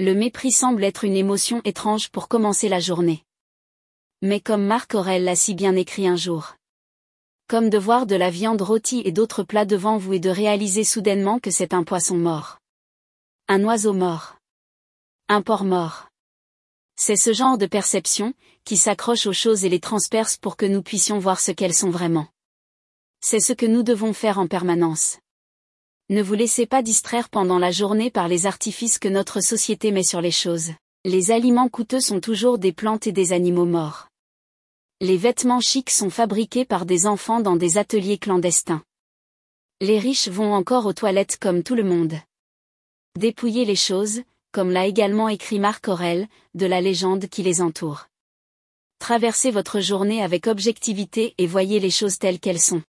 Le mépris semble être une émotion étrange pour commencer la journée. Mais comme Marc Aurel l'a si bien écrit un jour. Comme de voir de la viande rôtie et d'autres plats devant vous et de réaliser soudainement que c'est un poisson mort. Un oiseau mort. Un porc mort. C'est ce genre de perception, qui s'accroche aux choses et les transperce pour que nous puissions voir ce qu'elles sont vraiment. C'est ce que nous devons faire en permanence. Ne vous laissez pas distraire pendant la journée par les artifices que notre société met sur les choses. Les aliments coûteux sont toujours des plantes et des animaux morts. Les vêtements chics sont fabriqués par des enfants dans des ateliers clandestins. Les riches vont encore aux toilettes comme tout le monde. Dépouillez les choses, comme l'a également écrit Marc Aurel, de la légende qui les entoure. Traversez votre journée avec objectivité et voyez les choses telles qu'elles sont.